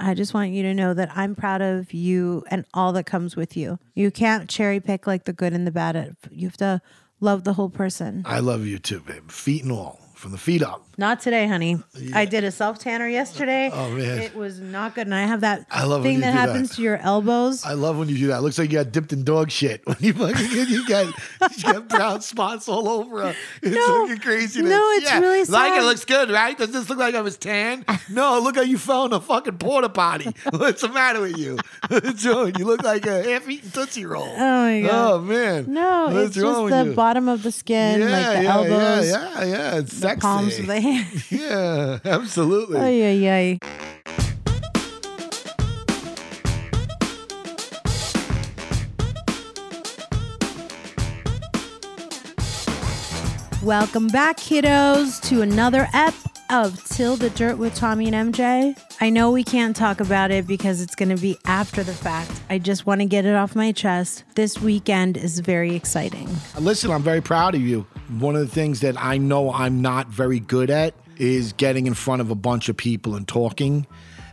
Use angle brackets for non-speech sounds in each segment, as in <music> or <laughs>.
I just want you to know that I'm proud of you and all that comes with you. You can't cherry pick like the good and the bad. You have to love the whole person. I love you too, babe. Feet and all, from the feet up. Not today, honey. I did a self tanner yesterday. Oh, man. it was not good. And I have that I love thing that do that. happens to your elbows. I love when you do that. Looks like you got dipped in dog shit. <laughs> When you fucking you got you got brown spots all over. her. <laughs> It's No. fucking craziness. No, it's really Like it looks good, right? Does this look like I was tan? No, look how you fell in a fucking porta potty. <laughs> What's the matter with you? Wrong? You look like a half-eaten tootsie roll. Oh my God. Oh man. no, What's it's just the you? bottom of the skin, yeah, like the yeah, elbows, Yeah, yeah, yeah. It's sexy. palms of the hand. <laughs> <laughs> yeah, absolutely. Ay, ay, ay. Welcome back, kiddos, to another ep of Till the Dirt with Tommy and MJ. I know we can't talk about it because it's going to be after the fact. I just want to get it off my chest. This weekend is very exciting. Listen, I'm very proud of you. One of the things that I know I'm not very good at is getting in front of a bunch of people and talking.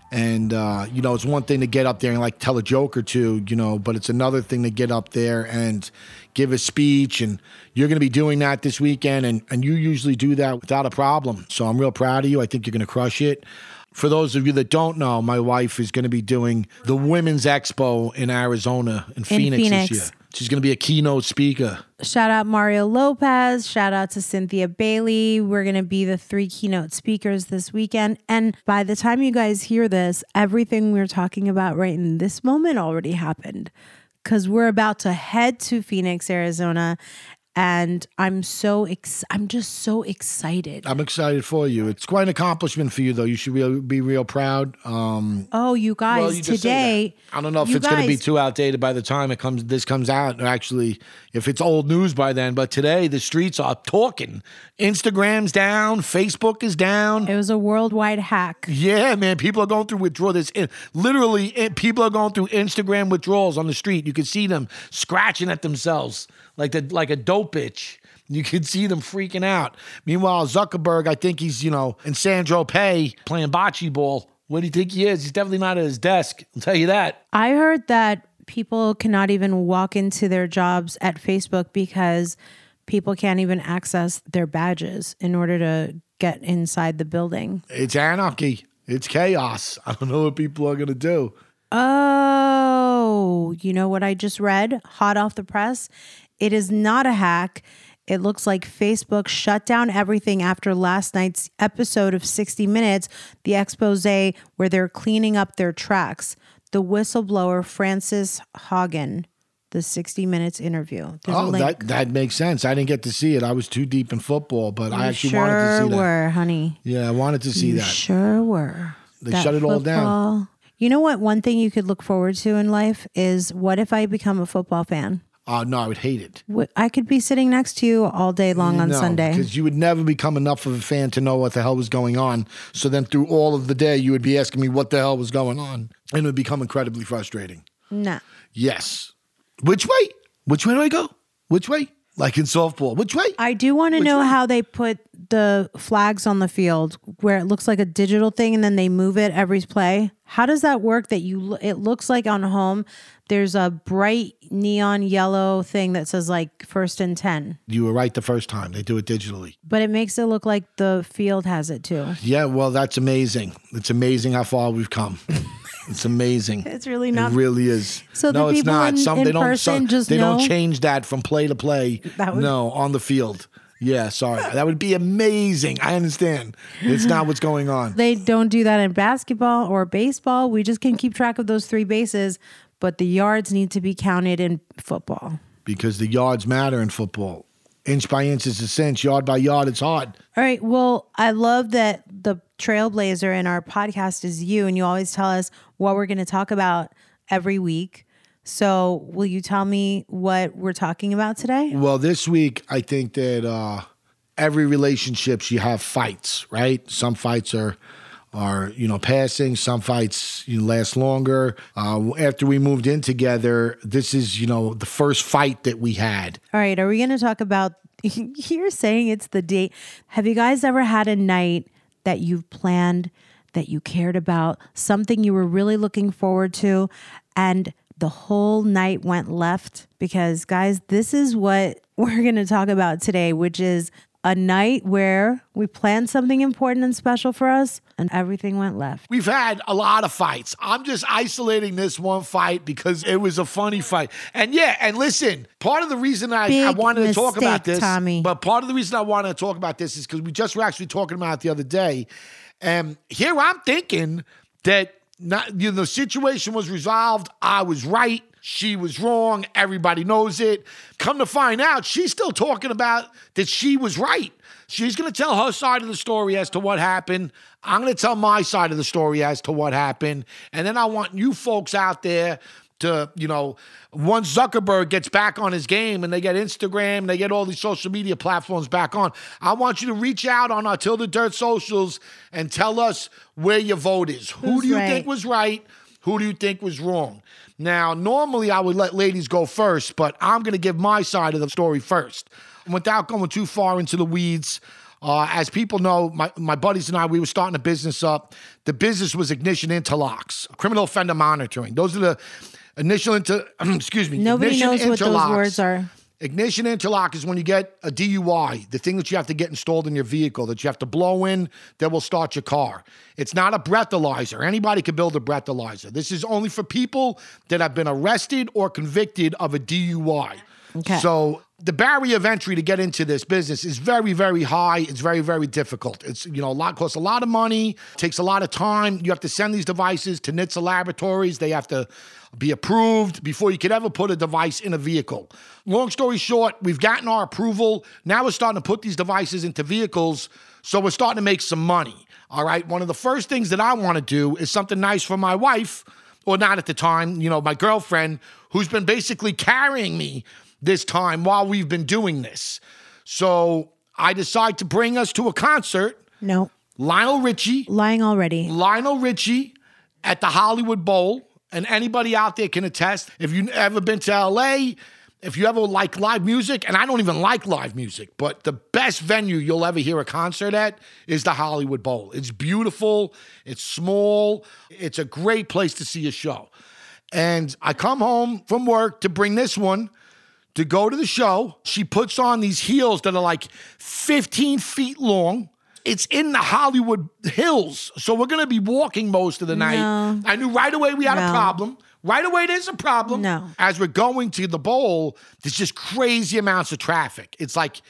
And uh, you know, it's one thing to get up there and like tell a joke or two, you know, but it's another thing to get up there and give a speech. And you're going to be doing that this weekend, and and you usually do that without a problem. So I'm real proud of you. I think you're going to crush it. For those of you that don't know, my wife is going to be doing the Women's Expo in Arizona in, Phoenix, Phoenix. this year. She's going to be a keynote speaker. Shout out Mario Lopez. Shout out to Cynthia Bailey. We're going to be the three keynote speakers this weekend. And by the time you guys hear this, everything we're talking about right in this moment already happened because we're about to head to Phoenix, Arizona. And I'm so ex- I'm just so excited. I'm excited for you. It's quite an accomplishment for you, though. You should be, be real proud. Um, Oh, you guys, well, you today. I don't know if it's going to be too outdated by the time it comes. This comes out. Actually, if it's old news by then, but today the streets are talking. Instagram's down. Facebook is down. It was a worldwide hack. Yeah, man. People are going through withdrawal. This literally eh, people are going through Instagram withdrawals on the street. You can see them scratching at themselves like the like a dope bitch. You can see them freaking out. Meanwhile, Zuckerberg, I think he's you know in Saint-Tropez playing bocce ball. What do you think he is? He's definitely not at his desk. I'll tell you that. I heard that people cannot even walk into their jobs at Facebook because people can't even access their badges in order to get inside the building. It's anarchy. It's chaos. <laughs> I don't know what people are gonna do. Oh, you know what I just read? Hot off the press. It is not a hack. It looks like Facebook shut down everything after last night's episode of 60 Minutes, the expose where they're cleaning up their tracks. The whistleblower, Frances Haugen, the 60 Minutes interview. There's Oh, that that makes sense. I didn't get to see it. I was too deep in football, but I actually sure wanted to see that. were, honey. Yeah, I wanted to see you that. sure were. They shut it all down. You know what? One thing you could look forward to in life is what if I become a football fan? Oh no, I would hate it. What- I could be sitting next to you all day long on No, Sunday. Because you would never become enough of a fan to know what the hell was going on. So then through all of the day, you would be asking me what the hell was going on. And it would become incredibly frustrating. Nah. Yes. Which way? Which way do I go? Which way? Like in softball. Which way? I do want to know way? how they put the flags on the field where it looks like a digital thing and then they move it every play. How does that work that you it looks like on home there's a bright neon yellow thing that says like first and 10, you were right the first time. They do it digitally. but it makes it look like the field has it too. Yeah, well, that's amazing. It's amazing how far we've come. <laughs> It's amazing. It's really not It really is. So the no, it's people not. in- Some in they don't. person some- just they don't change that from play to play. That would- no, on the field. Yeah, sorry. That would be amazing. I understand. It's not what's going on. they don't do that in basketball or baseball. We just can keep track of those three bases, but the yards need to be counted in football. because the yards matter in football. Inch by inch is a cinch. Yard by yard, it's hard. All right. Well, I love that the trailblazer in our podcast is you, and you always tell us what we're going to talk about every week. So, will you tell me what we're talking about today? Well, this week I think that uh, every relationships you have fights, right? Some fights are are you know passing. Some fights you know, last longer. Uh, after we moved in together, this is you know the first fight that we had. All right. Are we going to talk about? <laughs> You're saying it's the date. Have you guys ever had a night that you've planned, that you cared about, something you were really looking forward to, and the whole night went left? Because, guys, this is what <laughs> we're going to talk about today, which is a night where we planned something important and special for us, and everything went left. We've had a lot of fights. I'm just isolating this one fight because it was a funny fight. And yeah, and listen, part of the reason I, I wanted to talk about this, Tommy. but part of the reason I wanted to talk about this is because we just were actually talking about it the other day. And here I'm thinking that not, you know, the situation was resolved. I was right. She was wrong. Everybody knows it. Come to find out, she's still talking about that she was right. She's going to tell her side of the story as to what happened. I'm going to tell my side of the story as to what happened. And then I want you folks out there to, you know, once Zuckerberg gets back on his game and they get Instagram, they get all these social media platforms back on, I want you to reach out on our Till the Dirt socials and tell us where your vote is. Who Who's do you right? think was right? Who do you think was wrong? Now, normally I would let ladies go first, but I'm going to give my side of the story first. Without going too far into the weeds, uh, as people know, my, my buddies and I, we were starting a business up. The business was Ignition Interlocks, criminal offender monitoring. Those are the initial inter, <clears throat> excuse me. Nobody knows what those words are. Ignition interlock is when you get a DUI, the thing that you have to get installed in your vehicle that you have to blow in that will start your car. It's not a breathalyzer. Anybody can build a breathalyzer. This is only for people that have been arrested or convicted of a DUI. Okay. So the barrier of entry to get into this business is very, very high. It's very, very difficult. It's you know a lot costs a lot of money, takes a lot of time. You have to send these devices to NHTSA laboratories. They have to be approved before you could ever put a device in a vehicle. Long story short, we've gotten our approval. Now we're starting to put these devices into vehicles, so we're starting to make some money. All right. One of the first things that I want to do is something nice for my wife, or not at the time, you know, my girlfriend, who's been basically carrying me this time while we've been doing this. So I decide to bring us to a concert. No, Lionel Richie, lying already. Lionel Richie at the Hollywood Bowl. And anybody out there can attest. If you've ever been to LA, if you ever like live music, and I don't even like live music, but the best venue you'll ever hear a concert at is the Hollywood Bowl. It's beautiful, it's small, it's a great place to see a show. And I come home from work to bring this one to go to the show. She puts on these heels that are like 15 feet long. It's in the Hollywood Hills. So we're going to be walking most of the night. No. I knew right away we had a problem. Right away, there's a problem. No. As we're going to the bowl, there's just crazy amounts of traffic. It's like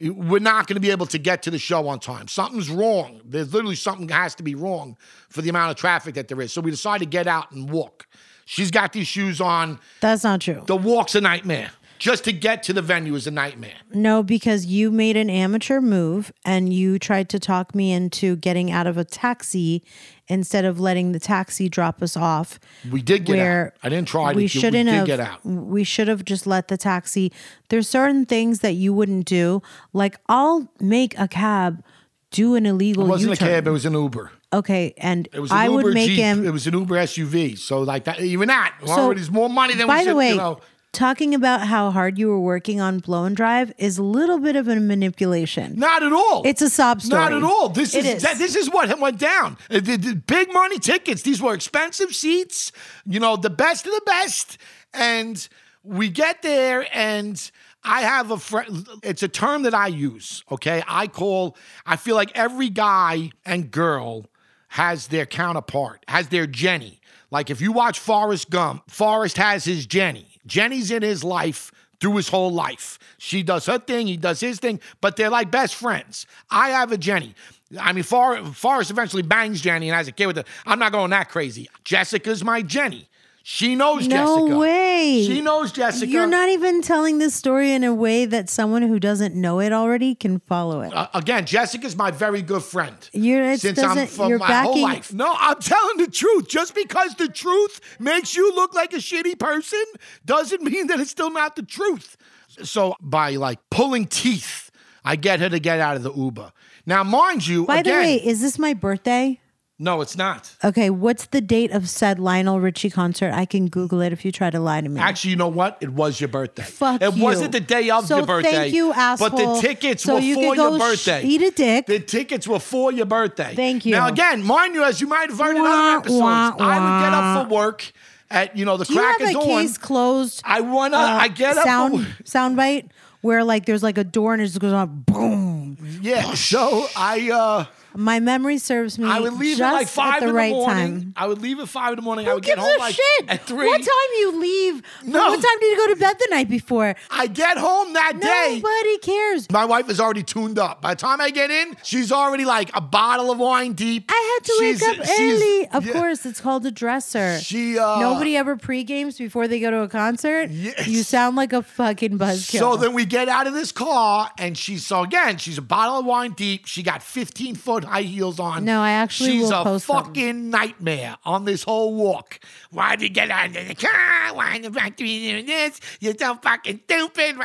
we're not going to be able to get to the show on time. Something's wrong. There's literally something has to be wrong for the amount of traffic that there is. So we decided to get out and walk. She's got these shoes on. That's not true. The walk's a nightmare. Just to get to the venue is a nightmare. No, because you made an amateur move and you tried to talk me into getting out of a taxi instead of letting the taxi drop us off. We did get out. I didn't try we we shouldn't did have get out. we should have just let the taxi there's certain things that you wouldn't do like i'll make a cab do an illegal It wasn't a U-turn. cab, it was an Uber. Okay, and It was an I Uber would make Jeep. him. It was an Uber SUV. So like that, even that, So, already is more money than by we the should, way, you know. Talking about how hard you were working on Blow and Drive is a little bit of a manipulation. Not at all. It's a sob story. Not at all. This is, is. that- this is what went down. Uh, the- the big money tickets. These were expensive seats. You know, the best of the best. And we get there, and I have a friend. It's a term that I use. Okay, I call. I feel like every guy and girl has their counterpart, has their Jenny. Like if you watch Forrest Gump, Forrest has his Jenny. Jenny's in his life through his whole life. She does her thing, he does his thing, but they're like best friends. I have a Jenny. I mean, For- Forrest eventually bangs Jenny and has a kid with her. I'm not going that crazy. Jessica's my Jenny. She knows No Jessica. way. She knows Jessica. You're not even telling this story in a way that someone who doesn't know it already can follow it. Uh, again, Jessica's my very good friend. You're- since I'm from my whole life. No, I'm telling the truth. Just because the truth makes you look like a shitty person doesn't <laughs> mean that it's still not the truth. So by like pulling teeth, I get her to get out of the Uber. Now, mind you, By again, the way, is this my birthday? No, it's not. Okay, what's the date of said Lionel Richie concert? I can Google it if you try to lie to me. Actually, you know what? It was your birthday. Fuck it you. wasn't the day of So your birthday. thank you, asshole. But the tickets So were you for go your sh- birthday. eat a dick. The tickets were for your birthday. Thank you. Now, again, mind you, as you might have heard in Wah, other episodes, wah, I would get wah. up for work at you know the Do you crack have of a dawn. case closed? I wanna. uh, I get up. sound For, sound bite where like there's like a door and it just goes on boom. yeah. So I. uh My memory serves me. I would leave at like five at the in right the morning. time. I would leave at five in the morning. I Who would get gives home a like shit? at three. What time you leave? No. What time did you go to bed the night before? I get home that day. Nobody cares. My wife is already tuned up. By the time I get in, she's already like a bottle of wine deep. I had to She's- wake up early. Of yeah. course, it's called a dresser. She, uh, Nobody ever pre-games before they go to a concert. Yes. You sound like a fucking buzzkill. So then we get out of this car, and she's so again, she's a bottle of wine deep. She got 15 foot high heels on. No, I actually she's will a post them. fucking nightmare on this whole walk. Why'd you get out of the car? Why in the fuck do you do this? You're so fucking stupid.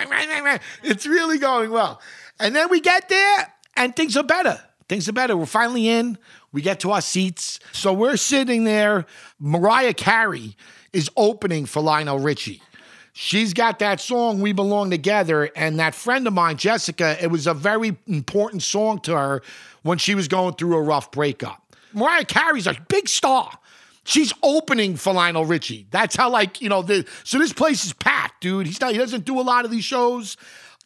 It's really going well. And then we get there, and things are better. Things are better. We're finally in. We get to our seats. So we're sitting there. Mariah Carey is opening for Lionel Richie. She's got that song "We Belong Together," and that friend of mine, Jessica, it was a very important song to her when she was going through a rough breakup. Mariah Carey's a big star. She's opening for Lionel Richie. That's how, like, you know, the so this place is packed, dude. He's not, he doesn't do a lot of these shows,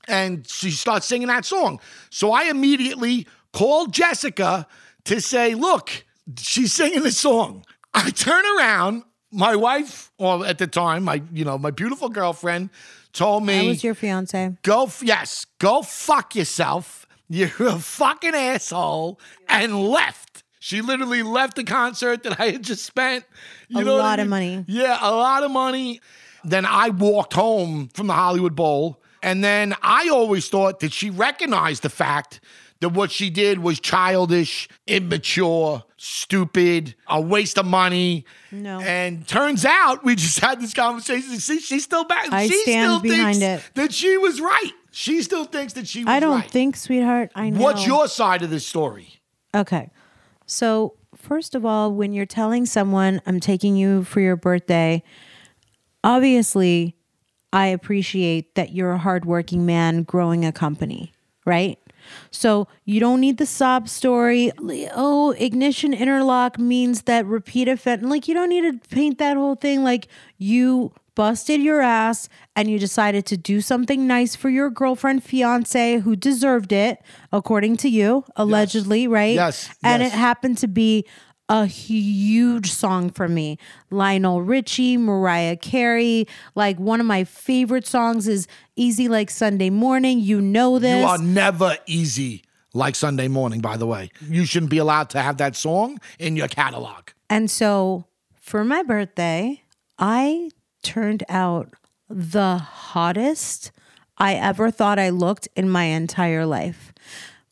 and she starts singing that song. So I immediately called Jessica to say, "Look, she's singing this song." I turn around. My wife, or at the time, my you know my beautiful girlfriend, told me I was your fiance. go f- yes go fuck yourself. You're a fucking asshole and left. She literally left the concert that i had just spent. You A know what I lot of money. yeah a lot of money. Then i walked home from the hollywood bowl and then i always thought that she recognized the fact that what she did was childish immature stupid a waste of money No. and turns out we just had this conversation see she's still back I she stand still behind thinks it. that she was right. She still thinks that she was I don't right. think, sweetheart. I know. What's your side of this story? Okay. So, first of all, when you're telling someone, I'm taking you for your birthday, obviously, I appreciate that you're a hardworking man growing a company, right? So, you don't need the sob story. Oh, ignition interlock means that repeat offend. Like, you don't need to paint that whole thing like you busted your ass and you decided to do something nice for your girlfriend, fiance who deserved it, according to you, allegedly, right? Yes, And yes. it happened to be a huge song for me. Lionel Richie, Mariah Carey. Like one of my favorite songs is Easy Like Sunday Morning. You know this. You are never easy like Sunday morning, by the way. You shouldn't be allowed to have that song in your catalog. And so for my birthday, I turned out the hottest I ever thought I looked in my entire life.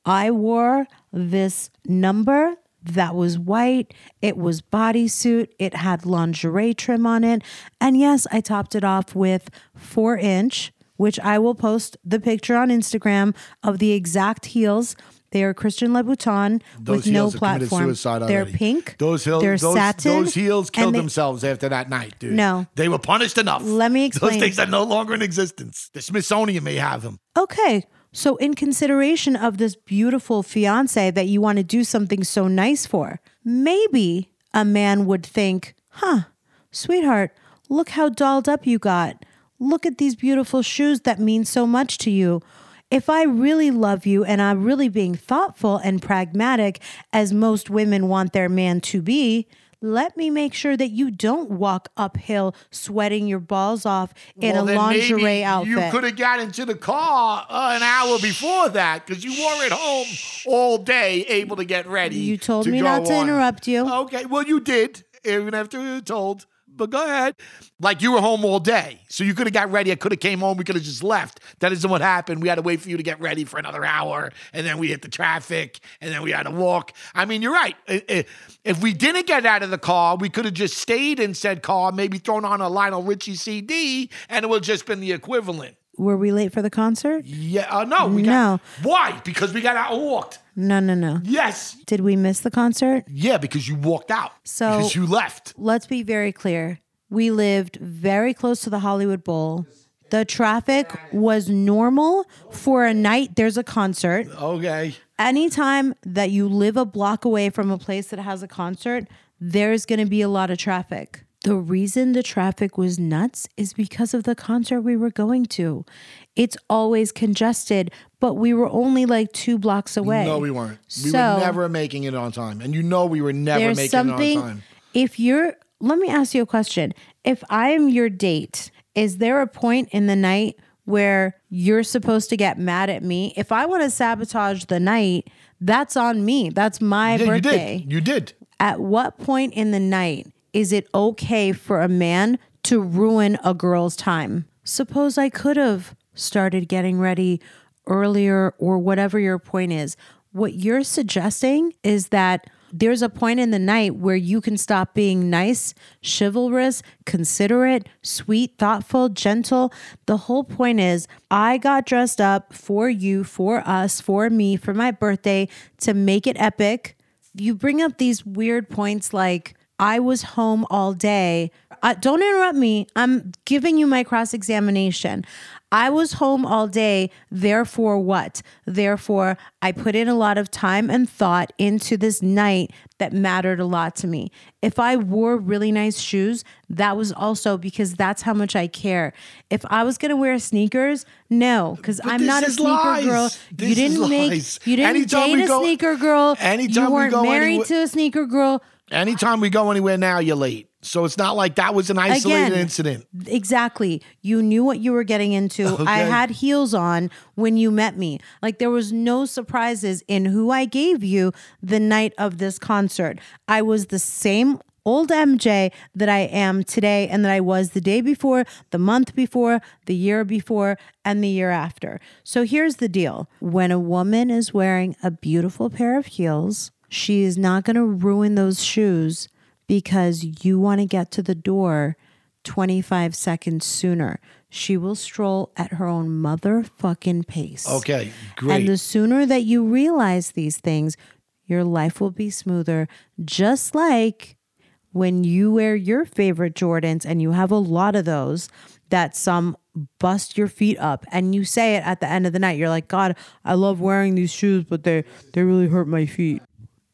I wore this number that was white. It was bodysuit. It had lingerie trim on it. And yes, I topped it off with four inch, which I will post the picture on Instagram of the exact heels They are Christian Louboutin Those with no heels have committed platform. They're pink. Those heels, They're those, satin. those heels killed they- themselves after that night, dude. No. they were punished enough. Let me explain. Those things are no longer in existence. The Smithsonian may have them. Okay. So, in consideration of this beautiful fiance that you want to do something so nice for, maybe a man would think, huh, sweetheart, look how dolled up you got. Look at these beautiful shoes that mean so much to you. If I really love you and I'm really being thoughtful and pragmatic, as most women want their man to be, let me make sure that you don't walk uphill sweating your balls off in Well, a lingerie outfit. You could have got into the car uh, an hour before that because you were at home all day, able to get ready. You told to me not to interrupt you. Okay, well, you did, even after you were told. But go ahead. Like you were home all day, so you could have got ready. I could have came home. We could have just left. That isn't what happened. We had to wait for you to get ready for another hour, and then we hit the traffic, and then we had to walk. I mean, you're right. If we didn't get out of the car, we could have just stayed in said car, maybe thrown on a Lionel Richie CD, and it would have just been the equivalent. Were we late for the concert? Yeah. Uh, no. We No. Got, why? Because we got out and walked. No, no, no. Yes. Did we miss the concert? Yeah, because you walked out. So- because you left. Let's be very clear. We lived very close to the Hollywood Bowl. The traffic was normal for a night there's a concert. Okay. Anytime that you live a block away from a place that has a concert, there's going to be a lot of traffic. The reason the traffic was nuts is because of the concert we were going to. It's always congested, but we were only like two blocks away. No, we weren't. We So- were never making it on time, and you know we were never making something it on time. if you're let me ask you a question if i am your date is there a point in the night where you're supposed to get mad at me if i want to sabotage the night that's on me that's my Yeah, birthday you did. You did. at what point in the night is it okay for a man to ruin a girl's time suppose i could have started getting ready earlier or whatever your point is what you're suggesting is that there's a point in the night where you can stop being nice, chivalrous, considerate, sweet, thoughtful, gentle. The whole point is I got dressed up for you, for us, for me, for my birthday to make it epic. You bring up these weird points like, I was home all day. Uh, don't interrupt me. I'm giving you my cross examination. I was home all day. Therefore, what? Therefore, I put in a lot of time and thought into this night that mattered a lot to me. If I wore really nice shoes, that was also because that's how much I care. If I was gonna wear sneakers, no, because I'm not a sneaker lies. girl. This you didn't make. lies. You didn't Anytime we date a go- sneaker girl. anytime you weren't go married anywhere- to a sneaker girl. Anytime we go anywhere now, you're late. So it's not like that was an isolated Again, incident. Exactly. You knew what you were getting into. <laughs> I had heels on when you met me. Like there was no surprises in who I gave you the night of this concert. I was the same old MJ that I am today and that I was the day before, the month before, the year before, and the year after. So here's the deal. When a woman is wearing a beautiful pair of heels, she is not going to ruin those shoes because you want to get to the door 25 seconds sooner. She will stroll at her own motherfucking pace. Okay, great. And the sooner that you realize these things, your life will be smoother. Just like when you wear your favorite Jordans and you have a lot of those that some bust your feet up and you say it at the end of the night. You're like, God, I love wearing these shoes, but they they really hurt my feet.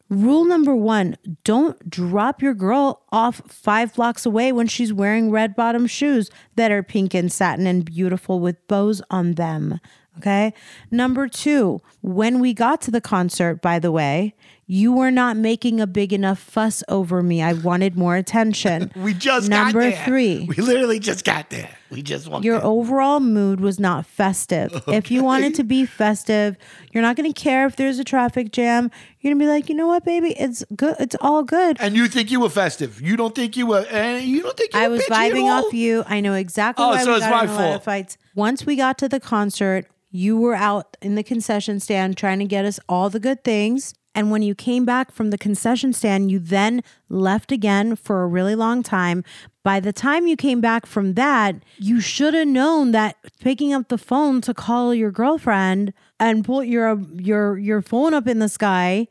Rule number one don't drop your girl off five blocks away when she's wearing red bottom shoes that are pink and satin and beautiful with bows on them. Okay. Number two, when we got to the concert, by the way, you were not making a big enough fuss over me. I wanted more attention. <laughs> we just Number got there. three. We literally just got there. We just walked Your in. overall mood was not festive. <laughs> If you wanted to be festive, you're not going to care if there's a traffic jam. You're going to be like, you know what, baby, it's good. It's all good. And you think you were festive. You don't think you were, and you don't think you I were was vibing off you. I know exactly Oh, why so we it's got my in a lot of fault. fights. Once we got to the concert, you were out in the concession stand trying to get us all the good things. And when you came back from the concession stand, you then left again for a really long time. By the time you came back from that, you should have known that picking up the phone to call your girlfriend and put your your your phone up in the sky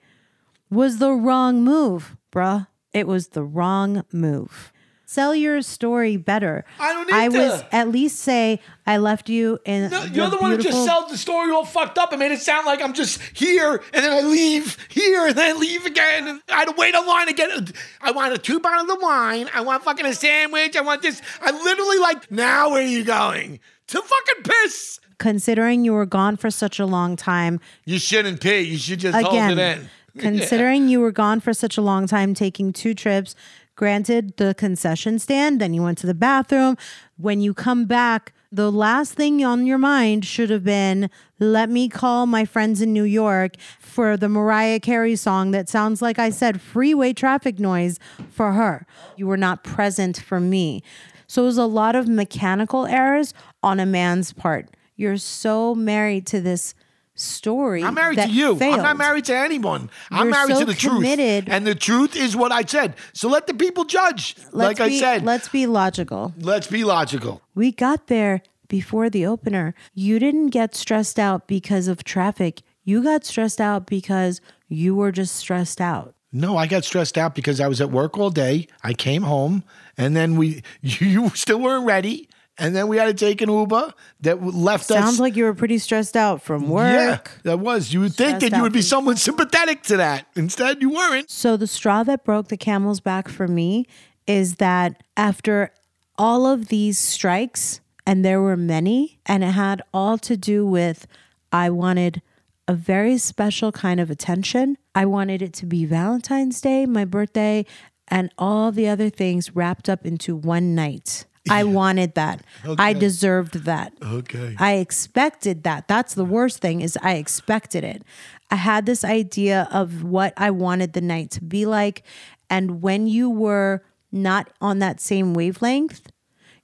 was the wrong move, bruh. It was the wrong move. Sell your story better. I don't need I was at least say I left you in. No, you're the one that just sells the story all fucked up and made it sound like I'm just here and then I leave here and then I leave again. And I had to wait in line to get. I want a two bottles of wine. I want fucking a sandwich. I want this. I literally like. Now where are you going? To fucking piss. Considering you were gone for such a long time, You shouldn't pee. You should just hold it again, in. <laughs> considering you were gone for such a long time, taking two trips, granted the concession stand, then you went to the bathroom. When you come back, the last thing on your mind should have been let me call my friends in New York for the Mariah Carey song that sounds like I said freeway traffic noise for her. You were not present for me. So it was a lot of mechanical errors on a man's part. You're so married to this story. I'm married that to you. I'm failed. not married to anyone. I'm You're married so to the committed. truth. And the truth is what I said. So let the people judge. Let's like be, I said, let's be logical. let's be logical. We got there before the opener. You didn't get stressed out because of traffic. You got stressed out because you were just stressed out. No, I got stressed out because I was at work all day. I came home, and then we <laughs> you still weren't ready, and then we had to take an Uber that left us. Sounds like you were pretty stressed out from work. yeah, that was. You would think that you would be someone sympathetic to that. Instead, you weren't. So the straw that broke the camel's back for me is that after all of these strikes, and there were many, and it had all to do with I wanted a very special kind of attention. I wanted it to be Valentine's Day, my birthday, and all the other things wrapped up into one night. I wanted that. I deserved that. Okay. I expected that. That's the worst thing is I expected it. I had this idea of what I wanted the night to be like and when you were not on that same wavelength,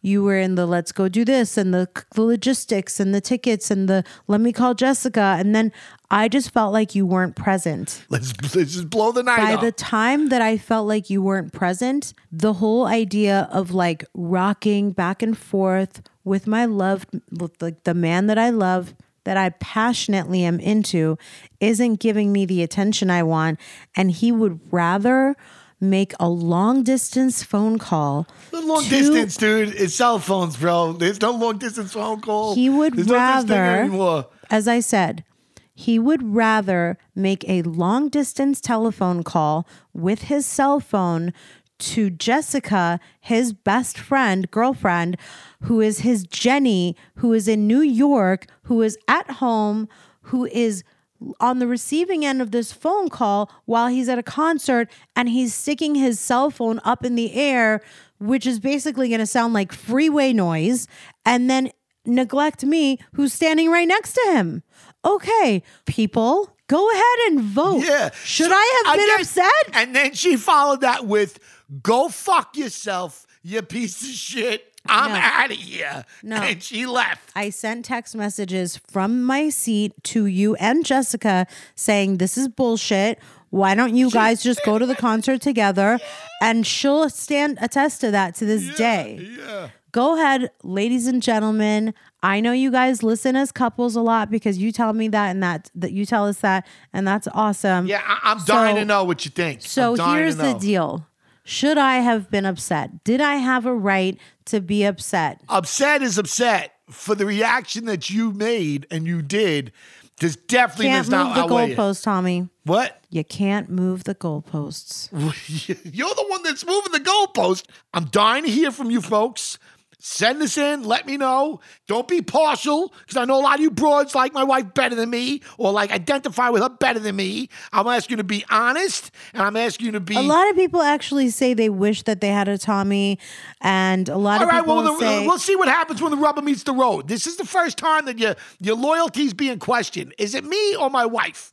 you were in the let's go do this and the, the logistics and the tickets and the let me call Jessica and then I just felt like you weren't present Let's let's just blow the night by up. the time that I felt like you weren't present, the whole idea of like rocking back and forth with my love, with like the man that I love, that I passionately am into, isn't giving me the attention I want. And he would rather make a long distance phone call. the long to- distance, dude. It's cell phones, bro. There's no long distance phone call. He would There's no rather, anymore. as I said, he would rather make a long distance telephone call with his cell phone to Jessica, his best friend, girlfriend, who is his Jenny, who is in New York, who is at home, who is on the receiving end of this phone call while he's at a concert and he's sticking his cell phone up in the air, which is basically going to sound like freeway noise, and then neglect me who's standing right next to him. Okay, people, go ahead and vote. Yeah. Should So, I have been guess- upset? And then she followed that with, "Go fuck yourself, you piece of shit. I'm No. out of here." No. And she left. I sent text messages from my seat to you and Jessica saying, This is bullshit. Why don't you guys just go to the concert together? And she'll stand attest to that to this day. Yeah. Go ahead, ladies and gentlemen. I know you guys listen as couples a lot because you tell me that and that that you tell us that, and that's awesome. Yeah, I- I'm dying So- to know what you think. So here's the deal. Should I have been upset? Did I have a right to be upset? Upset is upset for the reaction that you made and you did. This definitely Can't does not move the outweigh it. goalpost, Tommy. What? You can't move the goalposts. <laughs> You're the one that's moving the goalpost. I'm dying to hear from you folks. Send this in. Let me know. Don't be partial, because I know a lot of you broads like my wife better than me, or like identify with her better than me. I'm asking you to be honest, and I'm asking you to be. A lot of people actually say they wish that they had a Tommy, and a lot All of right, people well, the, say we'll see what happens when the rubber meets the road. This is the first time that your your loyalty's being questioned. Is it me or my wife?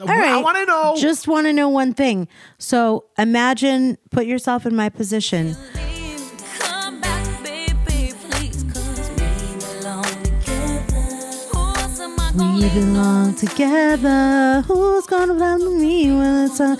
All right. I want to know. Just want to know one thing. So imagine, put yourself in my position. Come back, baby, please, 'cause we belong together. Who else am I gonna We leave. Who's gonna love me when it's a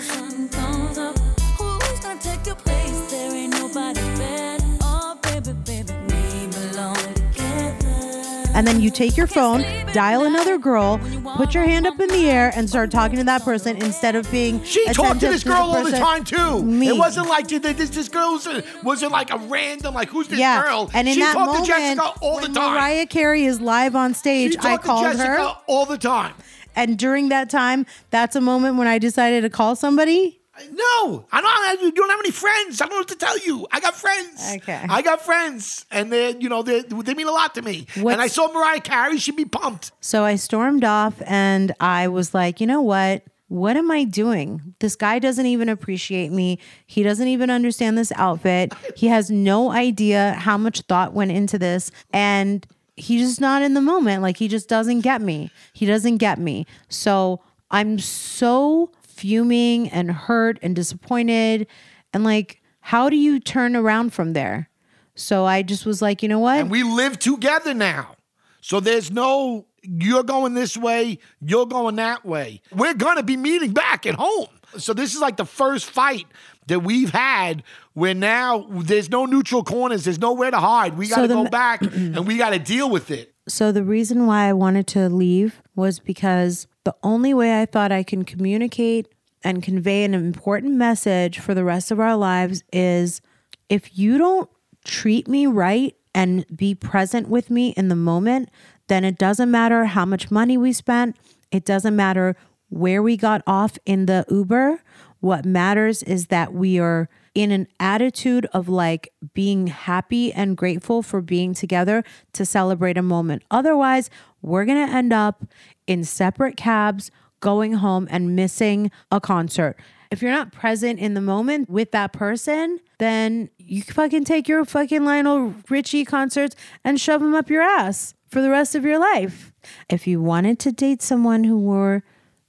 and then you take your phone, dial another girl, put your hand up in the air, and start talking to that person instead of being. She talked to this girl all the time too. Me. It wasn't like did this this girl was it, was it like a random like who's this yeah, girl? and in she that talked moment, to Jessica all the when time. Mariah Carey is live on stage, she I talked called to Jessica her, all the time. and during that time, that's a moment when I decided to call somebody. No, I don't. You don't have any friends. I don't know what to tell you. I got friends. Okay. I got friends, and they, you know, they they mean a lot to me. What's- and I saw Mariah Carey. She'd be pumped. So I stormed off and I was like, you know what? What am I doing? This guy doesn't even appreciate me. He doesn't even understand this outfit. He has no idea how much thought went into this. And he's just not in the moment. Like he just doesn't get me. He doesn't get me. So I'm so fuming and hurt and disappointed. And like, how do you turn around from there? So I just was like, you know what? And we live together now. So there's no you're going this way, you're going that way. We're gonna be meeting back at home. So this is like the first fight that we've had where now there's no neutral corners, there's nowhere to hide. We gotta the go back <clears throat> and we gotta deal with it. So the reason why I wanted to leave was because the only way I thought I can communicate and convey an important message for the rest of our lives is if you don't treat me right and be present with me in the moment, then it doesn't matter how much money we spent. It doesn't matter where we got off in the Uber. What matters is that we are in an attitude of like being happy and grateful for being together to celebrate a moment. Otherwise, we're going to end up in separate cabs going home and missing a concert. If you're not present in the moment with that person, then you fucking take your fucking Lionel Richie concerts and shove them up your ass for the rest of your life. If you wanted to date someone who wore,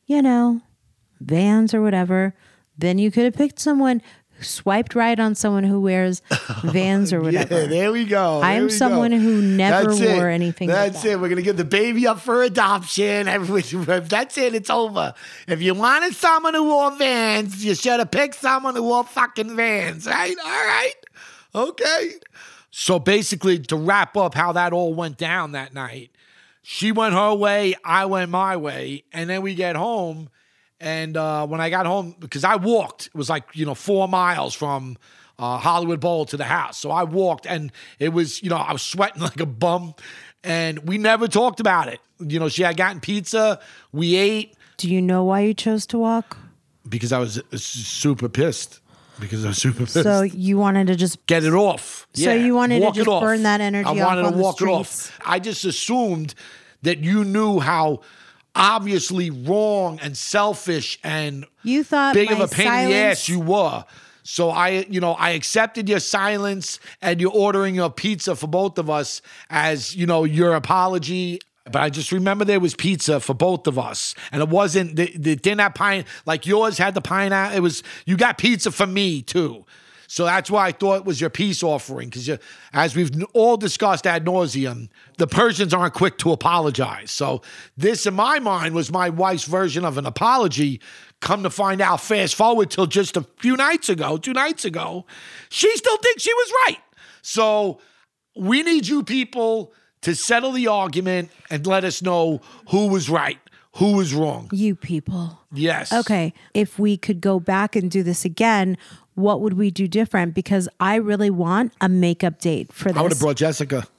you know, vans or whatever, then you could have picked someone swiped right on someone who wears <laughs> oh, vans or whatever. Yeah, there we go. I am someone go. who never That's it. wore anything like That's that. it. We're gonna give the baby up for adoption. <laughs> That's it. It's over. If you wanted someone who wore Vans, you should have picked someone who wore fucking Vans. Right? All right. Okay. So basically, to wrap up how that all went down that night, she went her way, I went my way, and then we get home. And uh, when I got home, because I walked, it was like you know four miles from uh, Hollywood Bowl to the house. So I walked, and it was you know I was sweating <laughs> like a bum, and we never talked about it. You know, she had gotten pizza, we ate Do you know why you chose to walk? because I was uh, super pissed. Because I was super pissed. So you wanted to just get it off. So you wanted to walk it just burn that energy I wanted to walk it off. I just assumed that you knew how obviously wrong and selfish and You thought big of a pain in the ass you were. So I, you know, I accepted your silence and you ordering your pizza for both of us as, you know, your apology. But I just remember there was pizza for both of us, and it wasn't. They didn't have pine like yours had the pineapple. It was you got pizza for me too. So that's why I thought it was your peace offering, because as we've all discussed ad nauseum, the Persians aren't quick to apologize. So this, in my mind, was my wife's version of an apology. Come to find out, fast forward till just a few nights ago, two nights ago, she still thinks she was right. So we need you people to settle the argument and let us know who was right, who was wrong. You people. Yes. Okay. If we could go back and do this again, what would we do different? Because I really want a makeup date for this. I would have brought Jessica. <laughs>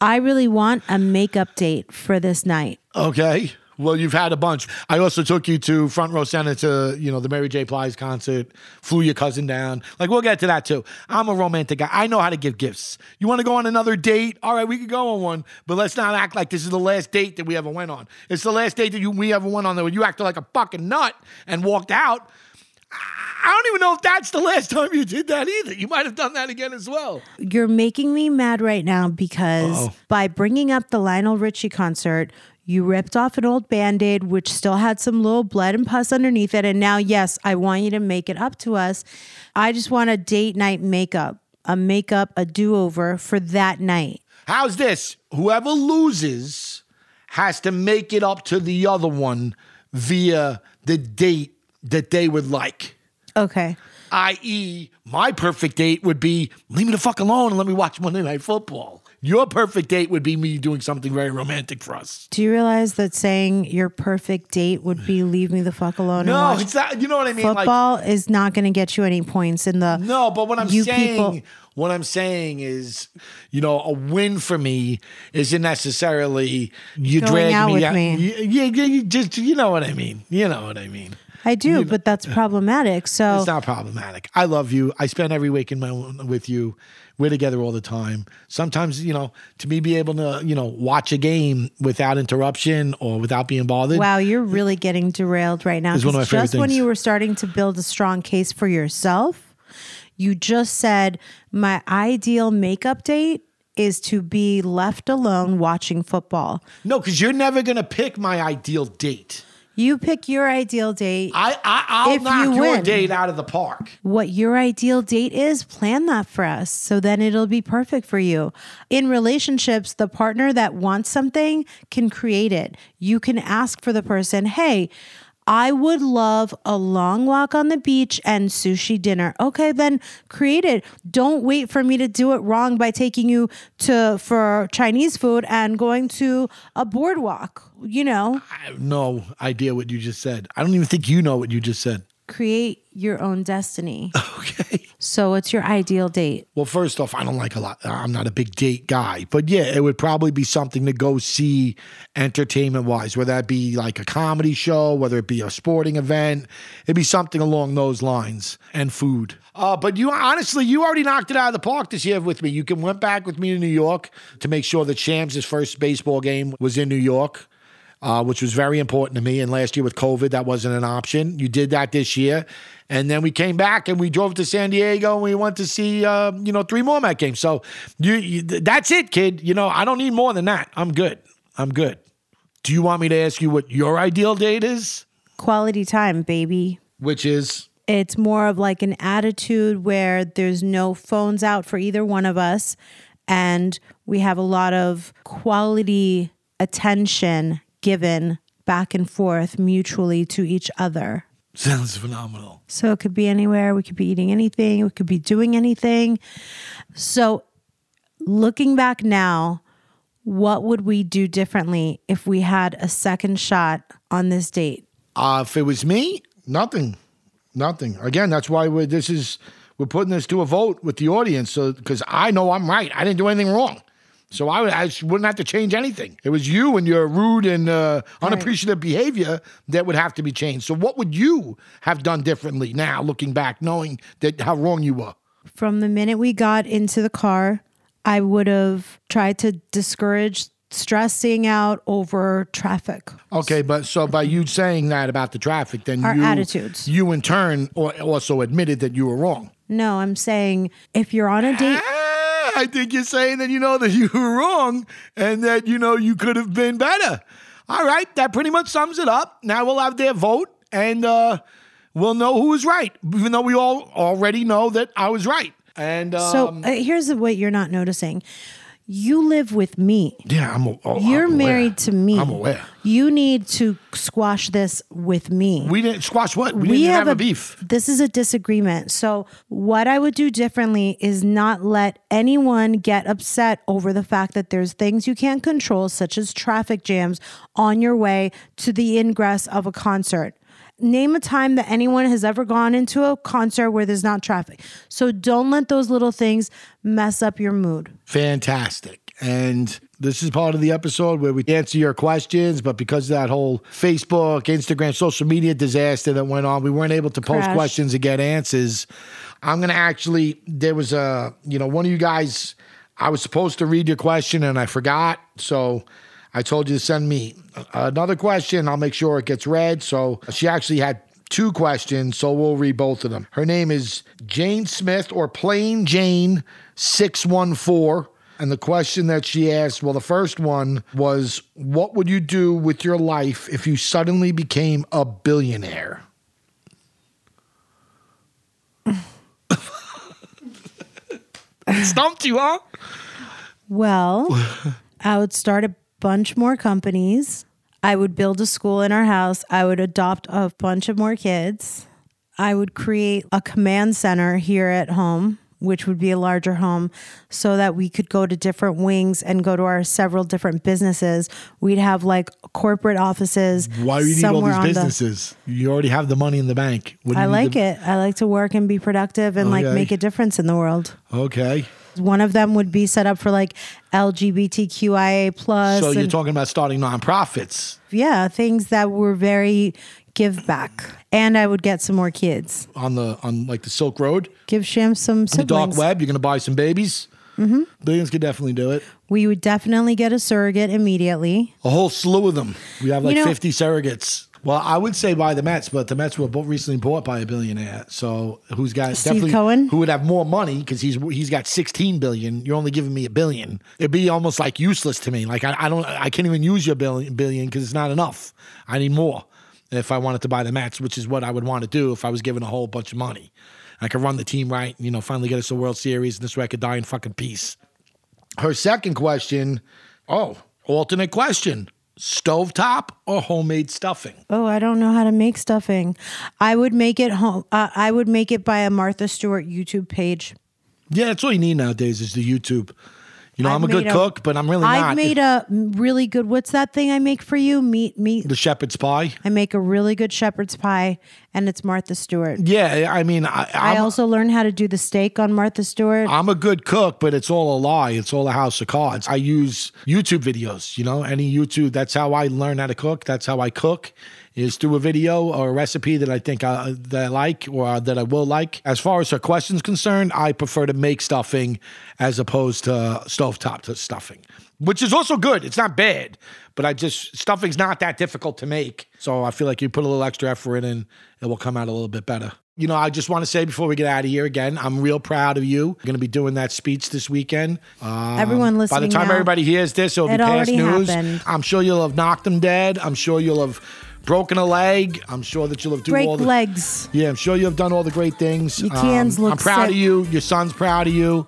I really want a makeup date for this night. Okay. Well, you've had a bunch. I also took you to front row center to, you know, the Mary J. Blige concert, flew your cousin down. Like, we'll get to that too. I'm a romantic guy. I know how to give gifts. You want to go on another date? All right, we could go on one, but let's not act like this is the last date that we ever went on. It's the last date that you, we ever went on that you acted like a fucking nut and walked out. I don't even know if that's the last time you did that either. You might have done that again as well. You're making me mad right now because Uh-oh. by bringing up the Lionel Richie concert, you ripped off an old band aid, which still had some little blood and pus underneath it. And now, yes, I want you to make it up to us. I just want a date night makeup, a makeup, a do over for that night. How's this? Whoever loses has to make it up to the other one via the date that they would like. Okay. I.e., my perfect date would be leave me the fuck alone and let me watch Monday Night Football. Your perfect date would be me doing something very romantic for us. Do you realize that saying your perfect date would be leave me the fuck alone? and No, watch it's not. You know what I mean? Like, Football is not going to get you any points in the. No, but what I'm saying, people- what I'm saying is, you know, a win for me isn't necessarily you Going drag out me with out. me. You- you just, you know what I mean. You know what I mean. I do, but that's problematic. So It's not problematic. I love you. I spend every week in my with you. We're together all the time. Sometimes, you know, to me be able to, you know, watch a game without interruption or without being bothered. Wow, you're really getting derailed right now. One of my favorite just when you were starting to build a strong case for yourself, you just said my ideal makeup date is to be left alone watching football. No, because you're never gonna pick my ideal date. You pick your ideal date. I, I I'll If knock you your win. date out of the park. what your ideal date is, plan that for us so then it'll be perfect for you. In relationships, the partner that wants something can create it. You can ask for the person, hey, I would love a long walk on the beach and sushi dinner. Okay, then create it. Don't wait for me to do it wrong by taking you to for Chinese food and going to a boardwalk. You know, I have no idea what you just said. I don't even think you know what you just said. Create your own destiny. <laughs> Okay. So, what's your ideal date? Well, first off, I don't like a lot. I'm not a big date guy, but yeah, it would probably be something to go see entertainment wise, whether that be like a comedy show, whether it be a sporting event. It'd be something along those lines and food. Uh, but you honestly, you already knocked it out of the park this year with me. You can went back with me to New York to make sure that Shams' first baseball game was in New York. Uh, which was very important to me. And last year with COVID, that wasn't an option. You did that this year. And then we came back and we drove to San Diego and we went to see, uh, you know, three more Met games. So you, you, that's it, kid. You know, I don't need more than that. I'm good. I'm good. Do you want me to ask you what your ideal date is? Quality time, baby. Which is, It's more of like an attitude where there's no phones out for either one of us. And we have a lot of quality attention given back and forth mutually to each other. sounds phenomenal. So it could be anywhere. We could be eating anything. We could be doing anything. So looking back now, what would we do differently if we had a second shot on this date? Uh, if it was me, nothing, nothing. Again, that's why we're, this is we're putting this to a vote with the audience, so because I know I'm right. I didn't do anything wrong, so I, would I wouldn't have to change anything. It was you and your rude and uh, unappreciative behavior that would have to be changed. So, what would you have done differently now, looking back, knowing that how wrong you were? From the minute we got into the car, I would have tried to discourage stressing out over traffic. Okay, but so by you saying that about the traffic, then Our you, attitudes. you in turn also admitted that you were wrong. No, I'm saying if you're on a date, Ah, I think you're saying that you know that <laughs> you were wrong and that you know you could have been better. All right, that pretty much sums it up. Now we'll have their vote and uh, we'll know who was right, even though we all already know that I was right. And um, so uh, here's what you're not noticing. You live with me. yeah, I'm. a- Oh, You're I'm married to me. I'm aware. You need to squash this with me. We didn't squash what? We, didn't have, a beef. This is a disagreement. So, what I would do differently is not let anyone get upset over the fact that there's things you can't control, such as traffic jams, on your way to the ingress of a concert. Name a time that anyone has ever gone into a concert where there's not traffic. So, don't let those little things mess up your mood. Fantastic. And this is part of the episode where we answer your questions, but because of that whole Facebook, Instagram, social media disaster that went on, we weren't able to post Crash. questions and get answers. I'm going to actually, there was a, you know, one of you guys, I was supposed to read your question and I forgot. So I told you to send me another question. I'll make sure it gets read. So she actually had two questions, so we'll read both of them. Her name is Jane Smith or Plain Jane 614. And the question that she asked, well, the first one was, What would you do with your life if you suddenly became a billionaire? <laughs> Stumped you, huh? Well, I would start a bunch more companies. I would build a school in our house. I would adopt a bunch of more kids. I would create a command center here at home, which would be a larger home, so that we could go to different wings and go to our several different businesses. We'd have like corporate offices. Why do you need all these on the- businesses? You already have the money in the bank. I like to- it. I like to work and be productive and oh, like make a difference in the world. Okay. One of them would be set up for like LGBTQIA plus. So you're talking about starting nonprofits yeah, things that were very give back. And I would get some more kids. on the on like the Silk Road, Give Sham some the dark web. You're gonna buy some babies. Mm-hmm. Billions could definitely do it. We would definitely get a surrogate immediately. A whole slew of them. We have like You know- 50 surrogates. Well, I would say by the Mets, but the Mets were both recently bought by a billionaire. So who's got Steve definitely Cohen? who would have more money because he's he's got 16 billion. You're only giving me a billion. It'd be almost like useless to me. Like I, I don't I can't even use your billion billion because it's not enough. I need more if I wanted to buy the Mets, which is what I would want to do if I was given a whole bunch of money. I could run the team right, you know, finally get us a World Series, and this way I could die in fucking peace. Her second question, oh, alternate question: stovetop or homemade stuffing? Oh, I don't know how to make stuffing. I would make it home. Uh, I would make it by a Martha Stewart YouTube page. Yeah, that's all you need nowadays is the YouTube. You know, i I've am a good made cook, but I'm really I've not. made a really good. What's that thing I make for you? Meat, meat. the shepherd's pie. I make a really good shepherd's pie, and it's Martha Stewart. Yeah, I mean, I, I I'm, also learned how to do the steak on Martha Stewart. I'm a good cook, but it's all a lie. It's all a house of cards. I use YouTube videos. You know, any YouTube. That's how I learn how to cook. That's how I cook. Is through a video or a recipe that I think I, that I like or that I will like. As far as her question's concerned, I prefer to make stuffing as opposed to stovetop to stuffing, which is also good. It's not bad, but I just stuffing's not that difficult to make. So I feel like you put a little extra effort in, and it will come out a little bit better. You know, I just want to say before we get out of here again, I'm real proud of you. You're going to be doing that speech this weekend. Um, Everyone By the time now, everybody hears this, it'll be past news. happened. I'm sure you'll have knocked them dead. I'm sure you'll have broken a leg. I'm sure that you'll have done Break all the legs. yeah, I'm sure you have done all the great things. Your cans Um, look I'm proud sick. of you. Your son's proud of you,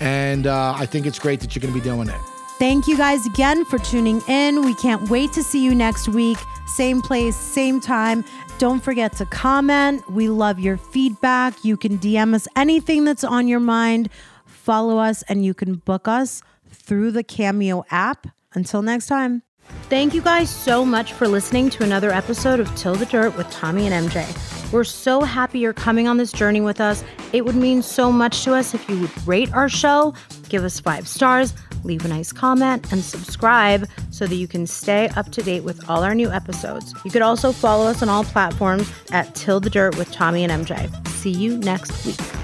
and uh, I think it's great that you're going to be doing it. Thank you guys again for tuning in. We can't wait to see you next week. Same place, same time. Don't forget to comment. We love your feedback. You can DM us anything that's on your mind. Follow us, and you can book us through the Cameo app. Until next time. Thank you guys so much for listening to another episode of Till the Dirt with Tommy and MJ. We're so happy you're coming on this journey with us. It would mean so much to us if you would rate our show, give us five stars, leave a nice comment, and subscribe so that you can stay up to date with all our new episodes. You could also follow us on all platforms at Till the Dirt with Tommy and MJ. See you next week.